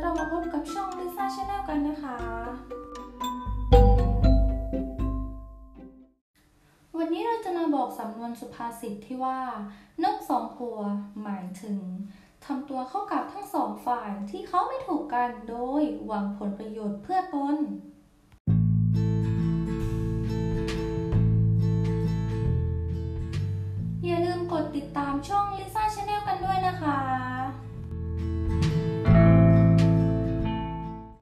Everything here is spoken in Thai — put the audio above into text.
เรามาพบกันนะคะ วันนี้เราจะมาบอกสำนวนสุภาษิตที่ว่า นกสองหัวหมายถึงทำตัวเข้ากับทั้งสองฝ่ายที่เขาไม่ถูกกันโดยหวังผลประโยชน์เพื่อตน